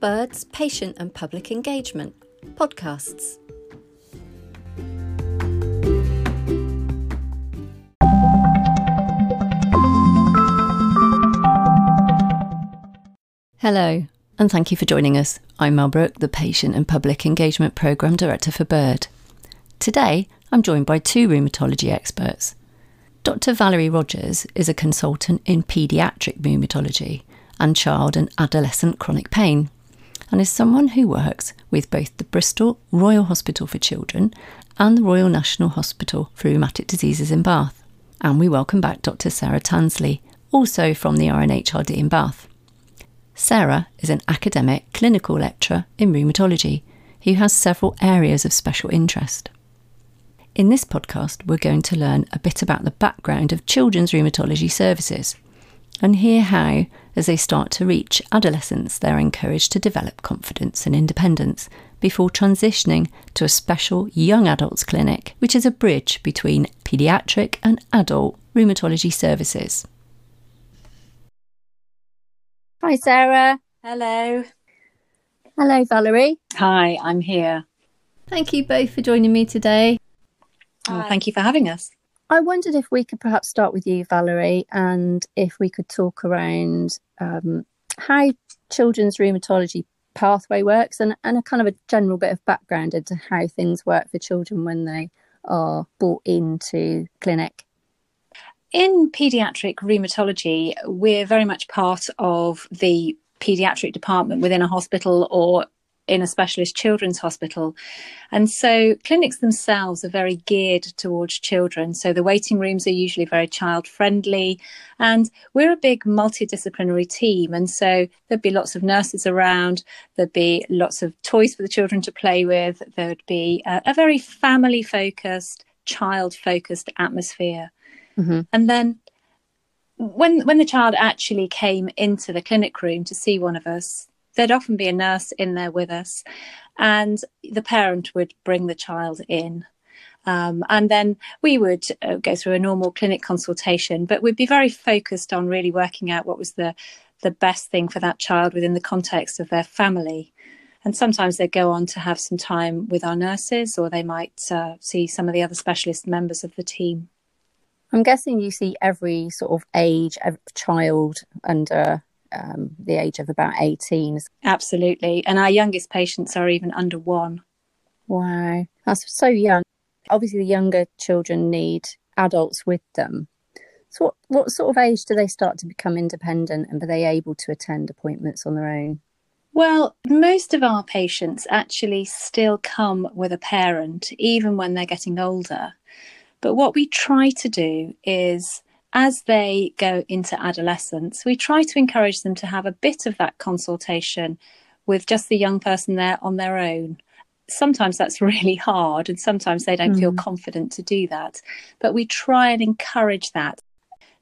Birds, Patient and Public Engagement podcasts. Hello, and thank you for joining us. I'm Mel Brook, the Patient and Public Engagement Programme Director for Bird. Today, I'm joined by two rheumatology experts. Dr. Valerie Rogers is a consultant in paediatric rheumatology and child and adolescent chronic pain, and is someone who works with both the Bristol Royal Hospital for Children and the Royal National Hospital for Rheumatic Diseases in Bath. And we welcome back Dr. Sarah Tansley, also from the RNHRD in Bath. Sarah is an academic clinical lecturer in rheumatology who has several areas of special interest. In this podcast, we're going to learn a bit about the background of children's rheumatology services and hear how, as they start to reach adolescence, they're encouraged to develop confidence and independence before transitioning to a special young adults clinic, which is a bridge between paediatric and adult rheumatology services. Hi, Sarah. Hello. Hello, Valerie. Hi, I'm here. Thank you both for joining me today. Well, thank you for having us. I wondered if we could perhaps start with you, Valerie, and if we could talk around um, how children's rheumatology pathway works and, and a kind of a general bit of background into how things work for children when they are brought into clinic. In paediatric rheumatology, we're very much part of the paediatric department within a hospital or in a specialist children's hospital. And so clinics themselves are very geared towards children. So the waiting rooms are usually very child friendly. And we're a big multidisciplinary team. And so there'd be lots of nurses around, there'd be lots of toys for the children to play with, there'd be a, a very family focused, child focused atmosphere. Mm-hmm. And then when when the child actually came into the clinic room to see one of us, there'd often be a nurse in there with us, and the parent would bring the child in. Um, and then we would uh, go through a normal clinic consultation, but we'd be very focused on really working out what was the the best thing for that child within the context of their family. And sometimes they'd go on to have some time with our nurses, or they might uh, see some of the other specialist members of the team. I'm guessing you see every sort of age of child under um, the age of about 18. Absolutely. And our youngest patients are even under one. Wow. That's so young. Obviously, the younger children need adults with them. So, what, what sort of age do they start to become independent and are they able to attend appointments on their own? Well, most of our patients actually still come with a parent, even when they're getting older. But what we try to do is as they go into adolescence, we try to encourage them to have a bit of that consultation with just the young person there on their own. Sometimes that's really hard, and sometimes they don't mm. feel confident to do that. But we try and encourage that.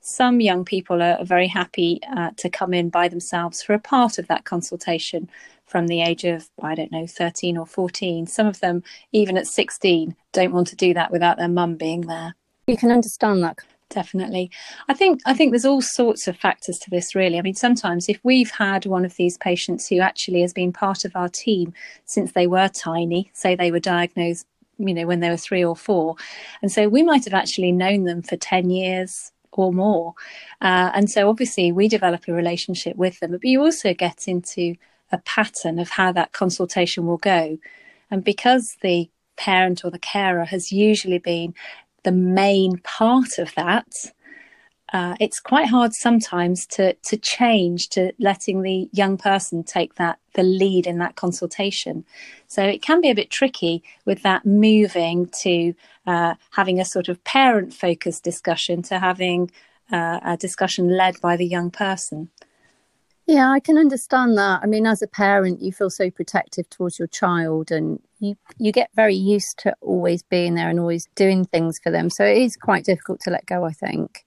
Some young people are very happy uh, to come in by themselves for a part of that consultation from the age of, I don't know, 13 or 14. Some of them, even at 16, don't want to do that without their mum being there. You can understand that definitely. I think i think there's all sorts of factors to this really. I mean sometimes if we've had one of these patients who actually has been part of our team since they were tiny say they were diagnosed you know when they were 3 or 4 and so we might have actually known them for 10 years or more. Uh, and so obviously we develop a relationship with them but you also get into a pattern of how that consultation will go. And because the parent or the carer has usually been the main part of that, uh, it's quite hard sometimes to to change to letting the young person take that the lead in that consultation. So it can be a bit tricky with that moving to uh, having a sort of parent focused discussion to having uh, a discussion led by the young person. Yeah, I can understand that. I mean, as a parent, you feel so protective towards your child, and you you get very used to always being there and always doing things for them. So it is quite difficult to let go. I think.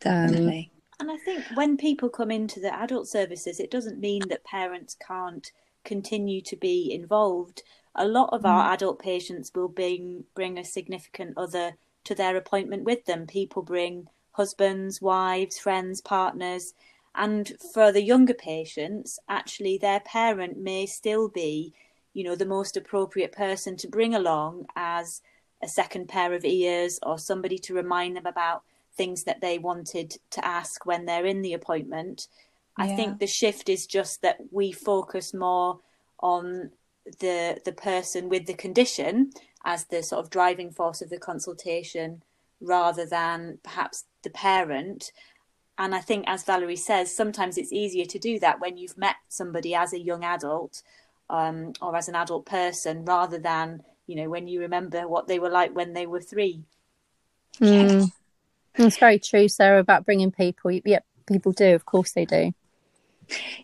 Definitely. Um, and I think when people come into the adult services, it doesn't mean that parents can't continue to be involved. A lot of our mm. adult patients will bring bring a significant other to their appointment with them. People bring husbands, wives, friends, partners, And for the younger patients, actually, their parent may still be, you know, the most appropriate person to bring along as a second pair of ears or somebody to remind them about things that they wanted to ask when they're in the appointment. Yeah. I think the shift is just that we focus more on the the person with the condition as the sort of driving force of the consultation rather than perhaps the parent and i think as valerie says sometimes it's easier to do that when you've met somebody as a young adult um, or as an adult person rather than you know when you remember what they were like when they were three mm. it's very true sarah about bringing people yeah people do of course they do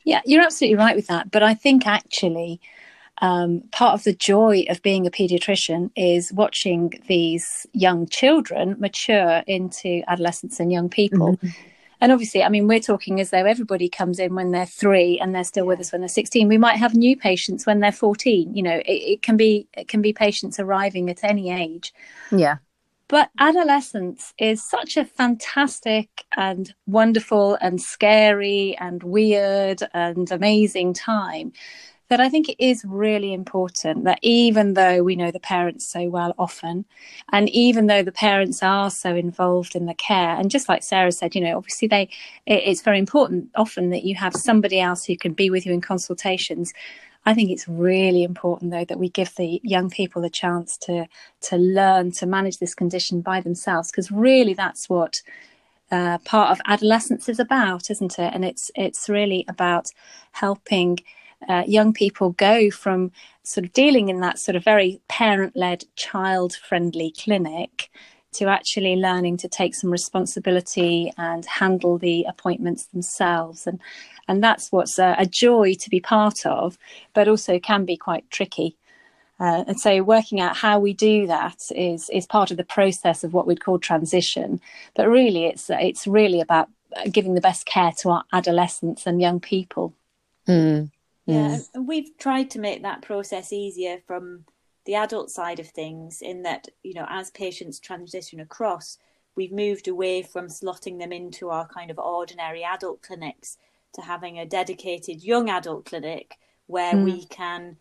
yeah you're absolutely right with that but i think actually um, part of the joy of being a pediatrician is watching these young children mature into adolescents and young people. Mm-hmm. And obviously, I mean, we're talking as though everybody comes in when they're three and they're still with us when they're 16. We might have new patients when they're 14. You know, it, it can be it can be patients arriving at any age. Yeah. But adolescence is such a fantastic and wonderful and scary and weird and amazing time that I think it is really important that even though we know the parents so well often, and even though the parents are so involved in the care, and just like Sarah said, you know, obviously they, it, it's very important often that you have somebody else who can be with you in consultations. I think it's really important though that we give the young people a chance to to learn to manage this condition by themselves because really that's what uh, part of adolescence is about, isn't it? And it's it's really about helping uh, young people go from sort of dealing in that sort of very parent led, child friendly clinic to actually learning to take some responsibility and handle the appointments themselves. And, and that's what's a, a joy to be part of, but also can be quite tricky. Uh, and so working out how we do that is is part of the process of what we'd call transition. But really, it's it's really about giving the best care to our adolescents and young people. Mm. Yeah, mm. and we've tried to make that process easier from the adult side of things in that, you know, as patients transition across, we've moved away from slotting them into our kind of ordinary adult clinics to having a dedicated young adult clinic where mm. we can,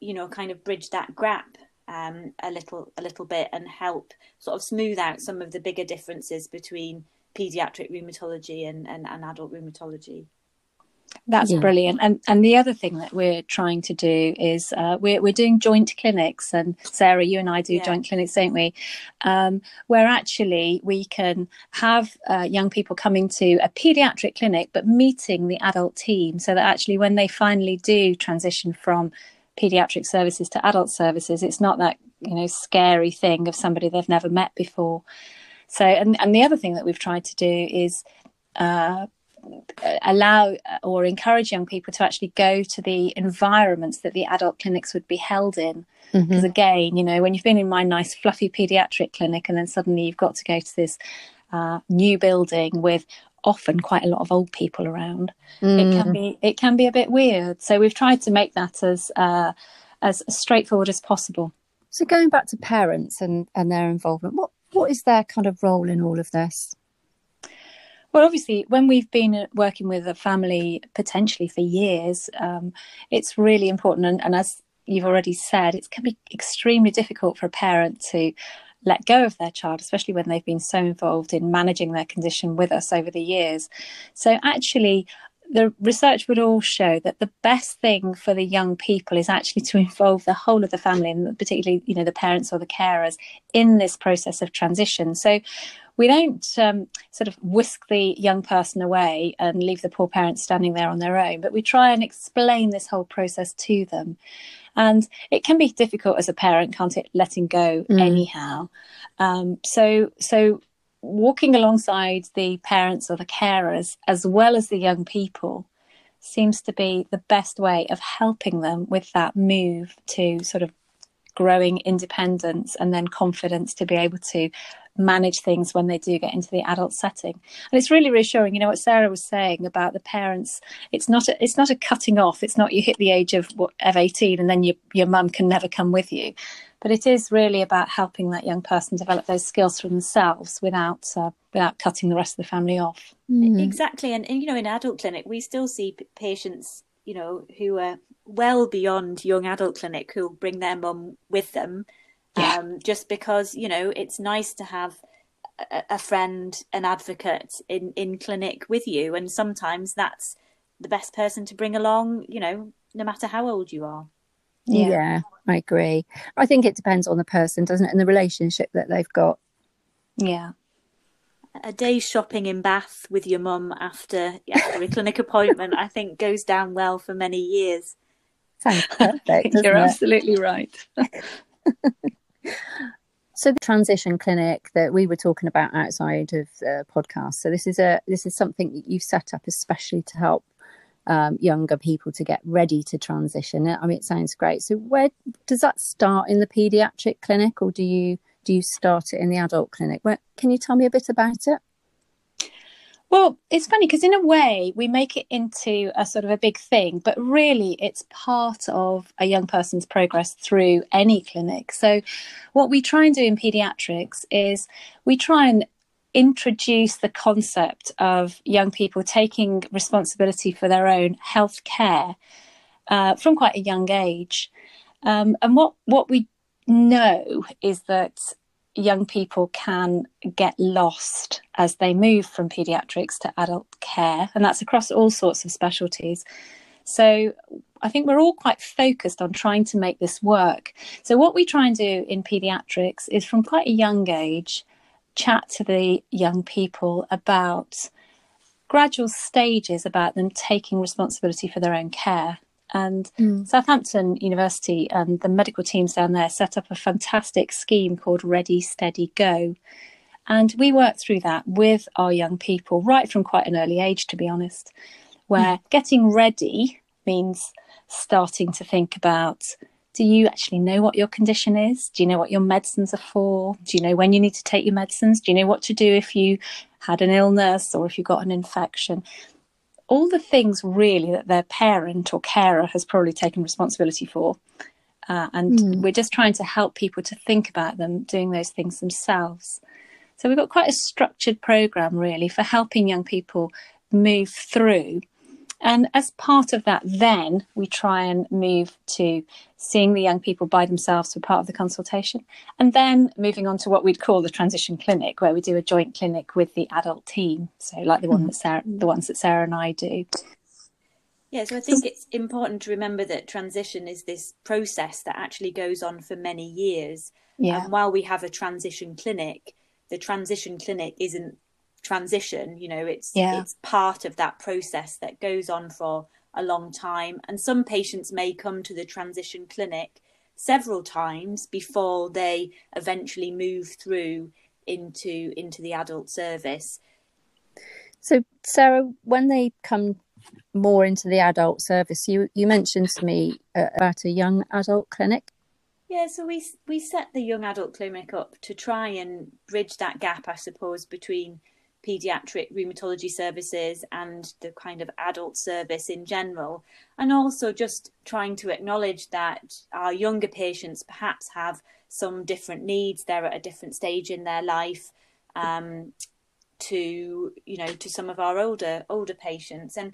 you know, kind of bridge that gap um, a little a little bit and help sort of smooth out some of the bigger differences between pediatric rheumatology and, and, and adult rheumatology. That's yeah. brilliant. And and the other thing that we're trying to do is uh, we're we're doing joint clinics. And Sarah, you and I do yeah. joint clinics, don't we? Um, where actually we can have uh, young people coming to a paediatric clinic, but meeting the adult team, so that actually when they finally do transition from pediatric services to adult services, it's not that you know scary thing of somebody they've never met before. So, and and the other thing that we've tried to do is uh, allow or encourage young people to actually go to the environments that the adult clinics would be held in. Because mm-hmm. again, you know, when you've been in my nice fluffy pediatric clinic and then suddenly you've got to go to this uh, new building with often quite a lot of old people around, mm. it can mm. be it can be a bit weird. So we've tried to make that as uh, as straightforward as possible. So going back to parents and, and their involvement, what what is their kind of role in all of this? Well, obviously, when we've been working with a family potentially for years, um, it's really important. And, and, as you've already said, it can be extremely difficult for a parent to let go of their child, especially when they've been so involved in managing their condition with us over the years. So, actually, the research would all show that the best thing for the young people is actually to involve the whole of the family and particularly you know the parents or the carers in this process of transition so we don't um, sort of whisk the young person away and leave the poor parents standing there on their own, but we try and explain this whole process to them. And it can be difficult as a parent, can't it, letting go mm. anyhow. Um, so, so walking alongside the parents or the carers, as well as the young people, seems to be the best way of helping them with that move to sort of growing independence and then confidence to be able to manage things when they do get into the adult setting. And it's really reassuring. You know what Sarah was saying about the parents. It's not a, it's not a cutting off. It's not you hit the age of what, of eighteen and then your your mum can never come with you. but it is really about helping that young person develop those skills for themselves without uh, without cutting the rest of the family off. Mm. Exactly, and, and, you know, in adult clinic, we still see p- patients, you know, who are well beyond young adult clinic who bring their mum with them, yeah. um, just because you know it's nice to have a, a friend, an advocate in in clinic with you, and sometimes that's the best person to bring along, you know, no matter how old you are. Yeah. yeah. I agree. I think it depends on the person, doesn't it, and the relationship that they've got. Yeah. A day shopping in Bath with your mum after after a clinic appointment, I think, goes down well for many years. Sounds perfect. You're it? absolutely right. so the transition clinic that we were talking about outside of the podcast. So this is a this is something that you've set up especially to help um, younger people to get ready to transition. I mean, it sounds great. So, where does that start in the paediatric clinic, or do you do you start it in the adult clinic? Where, can you tell me a bit about it? Well, it's funny because in a way we make it into a sort of a big thing, but really it's part of a young person's progress through any clinic. So, what we try and do in pediatrics is we try and introduce the concept of young people taking responsibility for their own health care uh, from quite a young age. Um, and what, what we know is that young people can get lost as they move from pediatrics to adult care, and that's across all sorts of specialties. So I think we're all quite focused on trying to make this work. So, what we try and do in pediatrics is from quite a young age chat to the young people about gradual stages about them taking responsibility for their own care. And mm. Southampton University and the medical teams down there set up a fantastic scheme called Ready, Steady, Go. And we work through that with our young people right from quite an early age, to be honest, where mm. getting ready means starting to think about do you actually know what your condition is? Do you know what your medicines are for? Do you know when you need to take your medicines? Do you know what to do if you had an illness or if you got an infection? All the things really that their parent or carer has probably taken responsibility for. Uh, and mm. we're just trying to help people to think about them doing those things themselves. So we've got quite a structured program really for helping young people move through and as part of that, then we try and move to seeing the young people by themselves for part of the consultation, and then moving on to what we'd call the transition clinic, where we do a joint clinic with the adult team. So, like the one mm. that Sarah, the ones that Sarah and I do. Yeah, so I think it's important to remember that transition is this process that actually goes on for many years. Yeah. And while we have a transition clinic, the transition clinic isn't transition you know it's yeah. it's part of that process that goes on for a long time. And some patients may come to the transition clinic several times before they eventually move through into into the adult service. So sarah when they come more into the adult service you you mentioned to me uh, about a young adult clinic. Yeah, so we we set the young adult clinic up to try and bridge that gap, I suppose, between paediatric rheumatology services and the kind of adult service in general. And also just trying to acknowledge that our younger patients perhaps have some different needs. They're at a different stage in their life um, to, you know, to some of our older older patients. And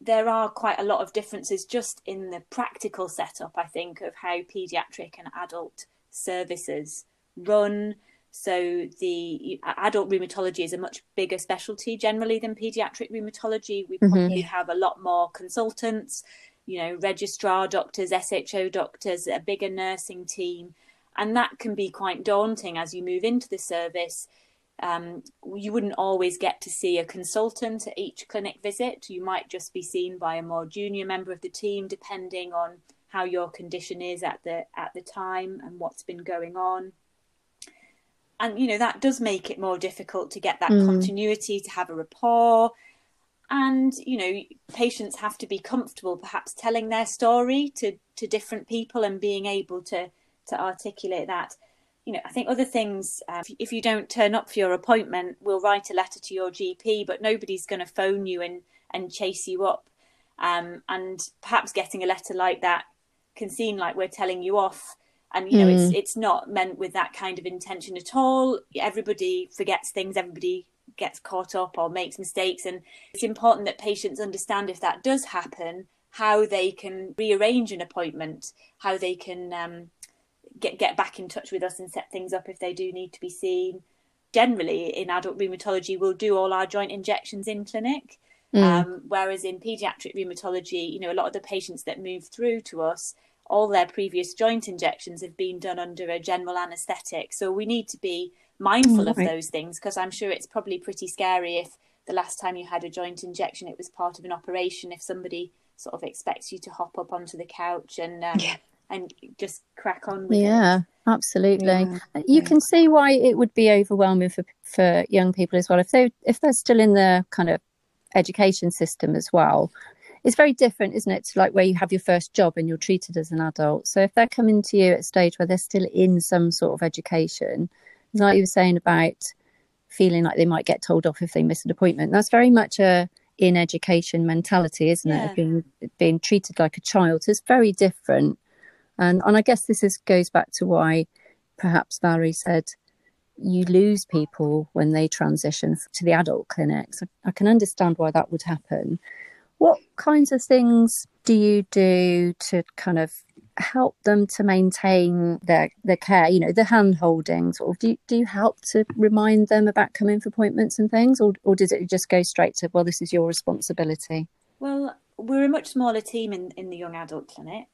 there are quite a lot of differences just in the practical setup, I think, of how paediatric and adult services run so the adult rheumatology is a much bigger specialty generally than pediatric rheumatology. We mm-hmm. probably have a lot more consultants, you know, registrar doctors, SHO doctors, a bigger nursing team, and that can be quite daunting as you move into the service. Um, you wouldn't always get to see a consultant at each clinic visit. You might just be seen by a more junior member of the team, depending on how your condition is at the at the time and what's been going on and you know that does make it more difficult to get that mm. continuity to have a rapport. And you know patients have to be comfortable perhaps telling their story to to different people and being able to to articulate that. You know i think other things um, if you don't turn up for your appointment we'll write a letter to your gp but nobody's going to phone you and and chase you up. Um, and perhaps getting a letter like that can seem like we're telling you off and you know mm. it's it's not meant with that kind of intention at all everybody forgets things everybody gets caught up or makes mistakes and it's important that patients understand if that does happen how they can rearrange an appointment how they can um, get get back in touch with us and set things up if they do need to be seen generally in adult rheumatology we'll do all our joint injections in clinic mm. um, whereas in pediatric rheumatology you know a lot of the patients that move through to us all their previous joint injections have been done under a general anaesthetic. So we need to be mindful right. of those things because I'm sure it's probably pretty scary if the last time you had a joint injection it was part of an operation. If somebody sort of expects you to hop up onto the couch and um, yeah. and just crack on with yeah, it. absolutely. Yeah. Uh, you can see why it would be overwhelming for for young people as well if they if they're still in the kind of education system as well it's very different, isn't it, to like where you have your first job and you're treated as an adult. So if they're coming to you at a stage where they're still in some sort of education, like you were saying about feeling like they might get told off if they miss an appointment, that's very much a in education mentality, isn't yeah. it? Being being treated like a child. is very different. And and I guess this is goes back to why perhaps Valerie said you lose people when they transition to the adult clinics. I can understand why that would happen. What kinds of things do you do to kind of help them to maintain their their care? You know, the hand holding. Sort of, do you, do you help to remind them about coming for appointments and things, or or does it just go straight to well, this is your responsibility? Well, we're a much smaller team in in the young adult clinic.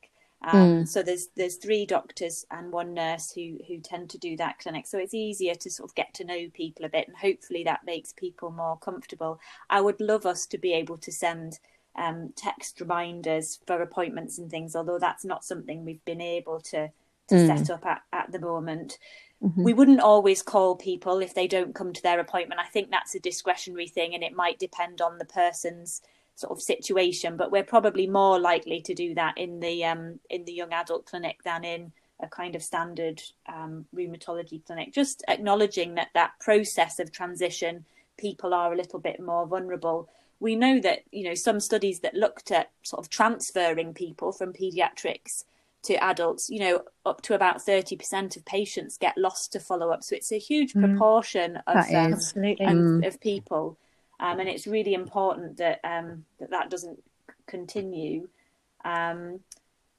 Um, mm. So there's there's three doctors and one nurse who who tend to do that clinic. So it's easier to sort of get to know people a bit, and hopefully that makes people more comfortable. I would love us to be able to send um, text reminders for appointments and things, although that's not something we've been able to, to mm. set up at, at the moment. Mm-hmm. We wouldn't always call people if they don't come to their appointment. I think that's a discretionary thing and it might depend on the person's sort of situation, but we're probably more likely to do that in the um, in the young adult clinic than in a kind of standard um, rheumatology clinic. Just acknowledging that that process of transition, people are a little bit more vulnerable we know that you know some studies that looked at sort of transferring people from pediatrics to adults you know up to about 30% of patients get lost to follow up so it's a huge mm. proportion of, um, um, of people. Um, and it's really important that um, that, that doesn't continue. Um,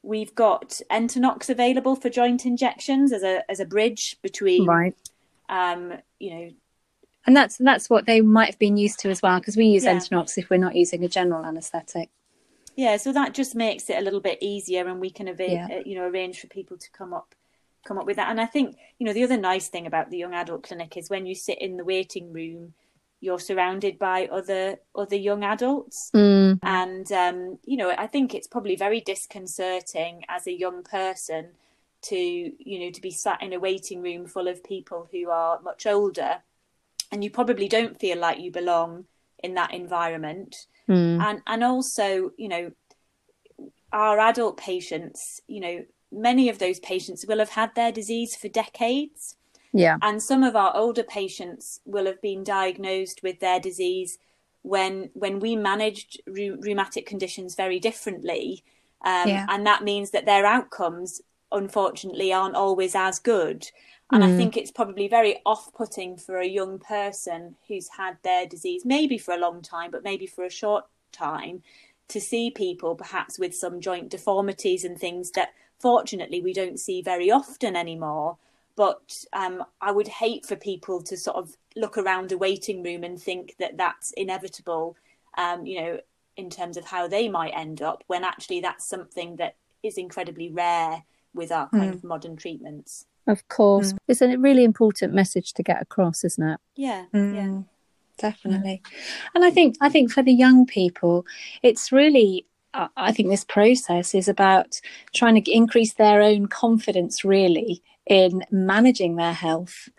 we've got entonox available for joint injections as a as a bridge between right. um, you know and that's that's what they might have been used to as well because we use yeah. Entonox if we're not using a general anaesthetic. Yeah, so that just makes it a little bit easier, and we can ava- yeah. uh, you know arrange for people to come up come up with that. And I think you know the other nice thing about the young adult clinic is when you sit in the waiting room, you're surrounded by other other young adults, mm. and um, you know I think it's probably very disconcerting as a young person to you know to be sat in a waiting room full of people who are much older and you probably don't feel like you belong in that environment. Mm. and and also you know our adult patients you know many of those patients will have had their disease for decades. Yeah. And some of our older patients will have been diagnosed with their disease when when we managed rheumatic conditions very differently. Um, yeah. and that means that their outcomes unfortunately aren't always as good and mm. I think it's probably very off putting for a young person who's had their disease, maybe for a long time, but maybe for a short time, to see people perhaps with some joint deformities and things that fortunately we don't see very often anymore. But um, I would hate for people to sort of look around a waiting room and think that that's inevitable, um, you know, in terms of how they might end up, when actually that's something that is incredibly rare with our kind mm. of modern treatments. Of course. Mm. It's a really important message to get across, isn't it? Yeah. Mm. Yeah. Definitely. And I think I think for the young people, it's really I think this process is about trying to increase their own confidence really in managing their health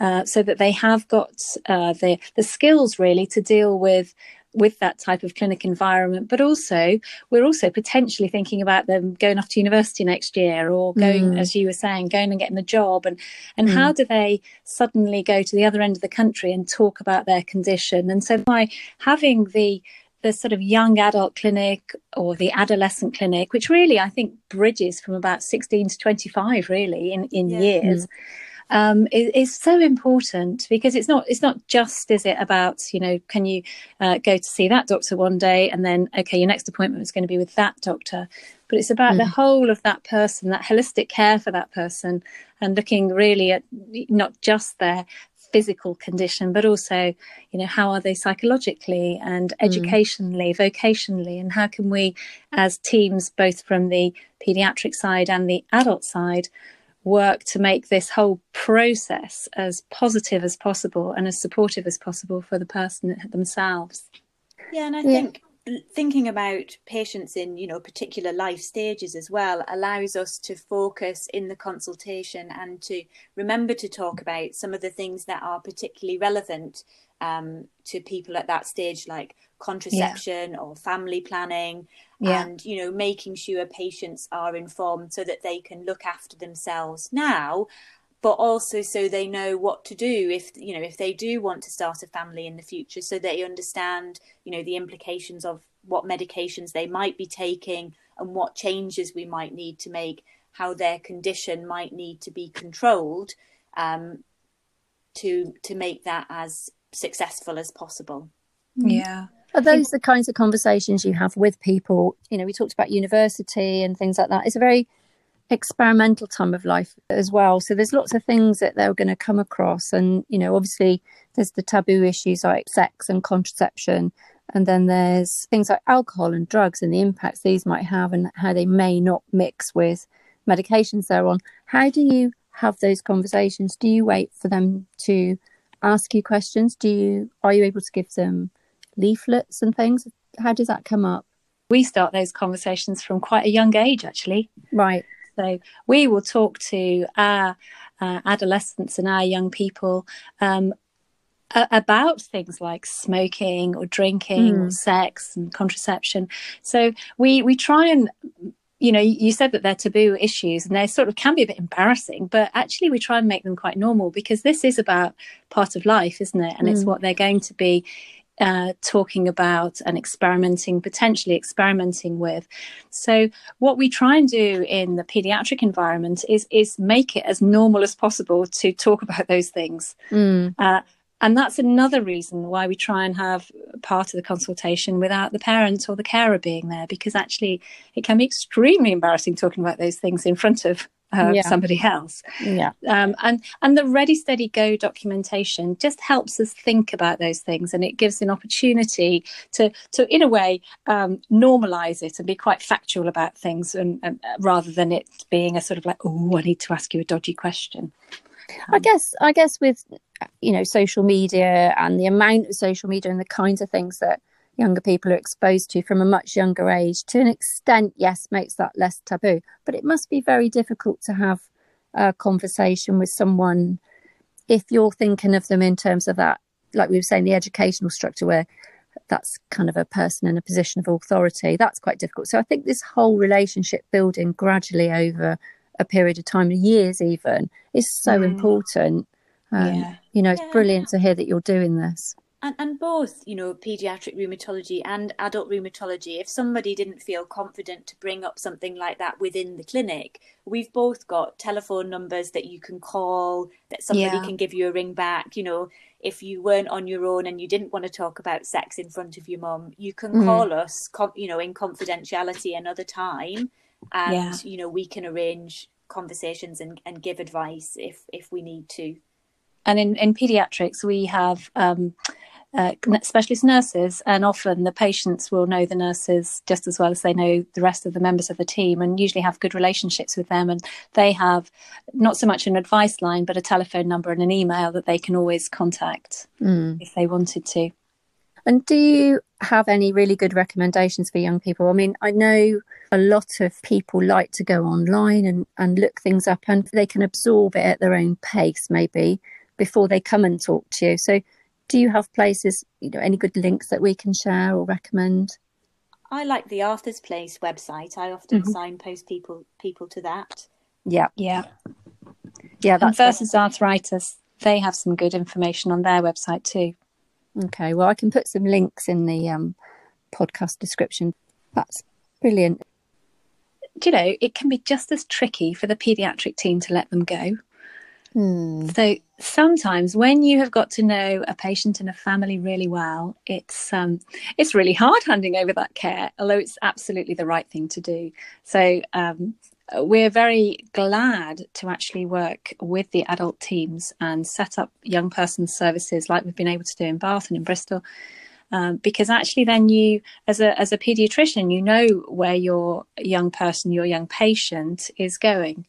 uh, so that they have got uh, the the skills really to deal with with that type of clinic environment but also we're also potentially thinking about them going off to university next year or going mm. as you were saying going and getting a job and and mm. how do they suddenly go to the other end of the country and talk about their condition and so by having the the sort of young adult clinic or the adolescent clinic, which really I think bridges from about 16 to 25, really in, in yeah. years. Mm um, is, is, so important because it's not it's not just is it about you know can you uh, go to see that doctor one day and then okay your next appointment is going to be with that doctor but it's about mm. the whole of that person that holistic care for that person and looking really at not just their physical condition but also you know how are they psychologically and mm. educationally mm. vocationally and how can we as teams both from the pediatric side and the adult side work to make this whole process as positive as possible and as supportive as possible for the person themselves. Yeah, and I think thinking about patients in you know particular life stages as well allows us to focus in the consultation and to remember to talk about some of the things that are particularly relevant um, to people at that stage like contraception yeah. or family planning yeah. and you know making sure patients are informed so that they can look after themselves now but also so they know what to do if you know if they do want to start a family in the future so they understand you know the implications of what medications they might be taking and what changes we might need to make how their condition might need to be controlled um, to to make that as successful as possible mm. yeah are those the kinds of conversations you have with people? You know, we talked about university and things like that. It's a very experimental time of life as well. So there's lots of things that they're going to come across. And, you know, obviously there's the taboo issues like sex and contraception. And then there's things like alcohol and drugs and the impacts these might have and how they may not mix with medications they're on. How do you have those conversations? Do you wait for them to ask you questions? Do you are you able to give them leaflets and things? How does that come up? We start those conversations from quite a young age, actually. Right. So we will talk to our uh, adolescents and our young people um, about things like smoking or drinking mm. or sex and contraception. So we we try and you know you said that they're taboo issues and they sort of can be a bit embarrassing but actually we try and make them quite normal because this is about part of life isn't it and mm. it's what they're going to be uh, talking about and experimenting, potentially experimenting with. So, what we try and do in the pediatric environment is is make it as normal as possible to talk about those things. Mm. Uh, and that's another reason why we try and have part of the consultation without the parent or the carer being there, because actually it can be extremely embarrassing talking about those things in front of uh, yeah. somebody else. Yeah. Um, and and the Ready Steady Go documentation just helps us think about those things, and it gives an opportunity to to in a way um, normalize it and be quite factual about things, and, and uh, rather than it being a sort of like, oh, I need to ask you a dodgy question. Um, I guess I guess with you know social media and the amount of social media and the kinds of things that younger people are exposed to from a much younger age to an extent yes makes that less taboo but it must be very difficult to have a conversation with someone if you're thinking of them in terms of that like we were saying the educational structure where that's kind of a person in a position of authority that's quite difficult so i think this whole relationship building gradually over a period of time years even is so mm. important um, yeah. You know it's yeah. brilliant to hear that you're doing this and, and both, you know, pediatric rheumatology and adult rheumatology, if somebody didn't feel confident to bring up something like that within the clinic, we've both got telephone numbers that you can call, that somebody yeah. can give you a ring back. You know, if you weren't on your own and you didn't want to talk about sex in front of your mum, you can mm. call us, you know, in confidentiality another time, and yeah. you know we can arrange conversations and, and give advice if if we need to. And in in pediatrics, we have. Um, uh, specialist nurses, and often the patients will know the nurses just as well as they know the rest of the members of the team, and usually have good relationships with them. And they have not so much an advice line, but a telephone number and an email that they can always contact mm. if they wanted to. And do you have any really good recommendations for young people? I mean, I know a lot of people like to go online and, and look things up and they can absorb it at their own pace, maybe before they come and talk to you. So, do you have places, you know, any good links that we can share or recommend? I like the Arthur's Place website. I often mm-hmm. signpost people people to that. Yeah, yeah, yeah. That's versus arthritis. They have some good information on their website too. Okay, well, I can put some links in the um, podcast description. That's brilliant. Do you know, it can be just as tricky for the paediatric team to let them go. Hmm. So sometimes when you have got to know a patient and a family really well, it's um, it's really hard handing over that care, although it's absolutely the right thing to do. So um, we're very glad to actually work with the adult teams and set up young person services like we've been able to do in Bath and in Bristol. Um, because actually, then you, as a as a paediatrician, you know where your young person, your young patient is going,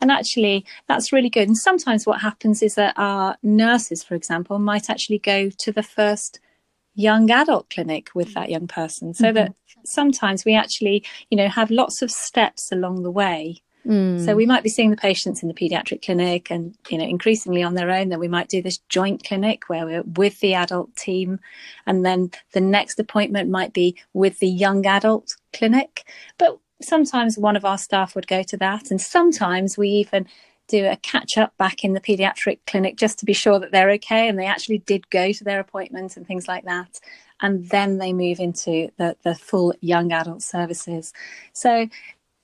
and actually that's really good. And sometimes what happens is that our nurses, for example, might actually go to the first young adult clinic with that young person, so mm-hmm. that sometimes we actually, you know, have lots of steps along the way. Mm. So we might be seeing the patients in the paediatric clinic and, you know, increasingly on their own. Then we might do this joint clinic where we're with the adult team. And then the next appointment might be with the young adult clinic. But sometimes one of our staff would go to that. And sometimes we even do a catch up back in the paediatric clinic just to be sure that they're okay and they actually did go to their appointments and things like that and then they move into the, the full young adult services. So,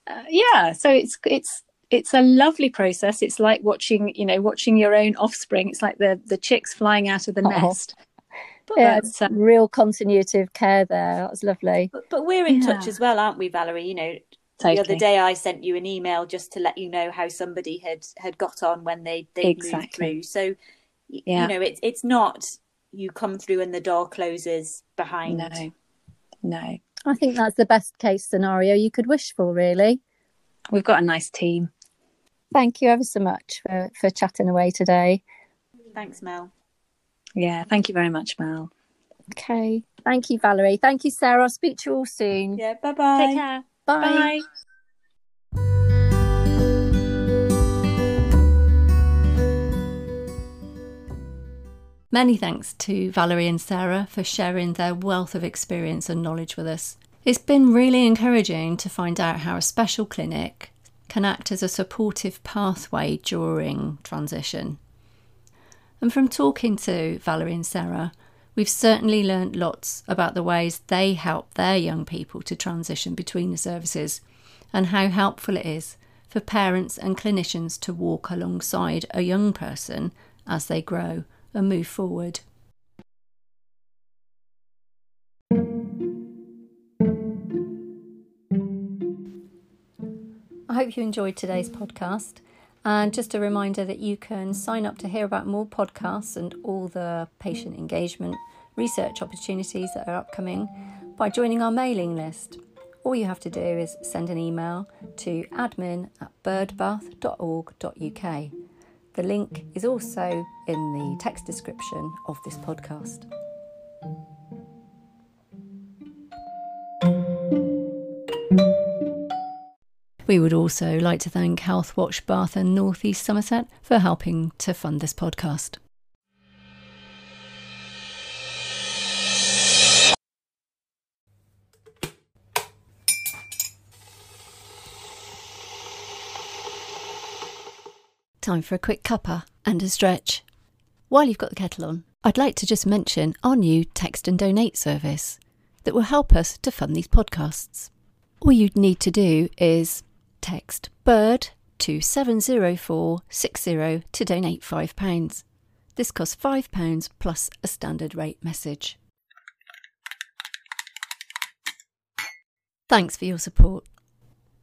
uh, yeah, so it's it's it's a lovely process. It's like watching you know watching your own offspring. It's like the the chicks flying out of the oh. nest. But yeah, uh, real continuity of care there. That was lovely. But, but we're in yeah. touch as well, aren't we, Valerie? You know, Totally. The other day, I sent you an email just to let you know how somebody had had got on when they they exactly. moved through. So, yeah. you know, it's it's not you come through and the door closes behind. No, no. I think that's the best case scenario you could wish for, really. We've got a nice team. Thank you ever so much for, for chatting away today. Thanks, Mel. Yeah, thank you very much, Mel. Okay. Thank you, Valerie. Thank you, Sarah. I'll speak to you all soon. Yeah, bye bye. Take care. Bye. bye. Many thanks to Valerie and Sarah for sharing their wealth of experience and knowledge with us. It's been really encouraging to find out how a special clinic can act as a supportive pathway during transition. And from talking to Valerie and Sarah, we've certainly learnt lots about the ways they help their young people to transition between the services and how helpful it is for parents and clinicians to walk alongside a young person as they grow and move forward. I hope you enjoyed today's podcast. And just a reminder that you can sign up to hear about more podcasts and all the patient engagement research opportunities that are upcoming by joining our mailing list. All you have to do is send an email to admin at birdbath.org.uk. The link is also in the text description of this podcast. We would also like to thank Healthwatch Bath and North East Somerset for helping to fund this podcast. Time for a quick cuppa and a stretch. While you've got the kettle on, I'd like to just mention our new text and donate service that will help us to fund these podcasts. All you'd need to do is text BIRD to 70460 to donate £5. This costs £5 plus a standard rate message. Thanks for your support.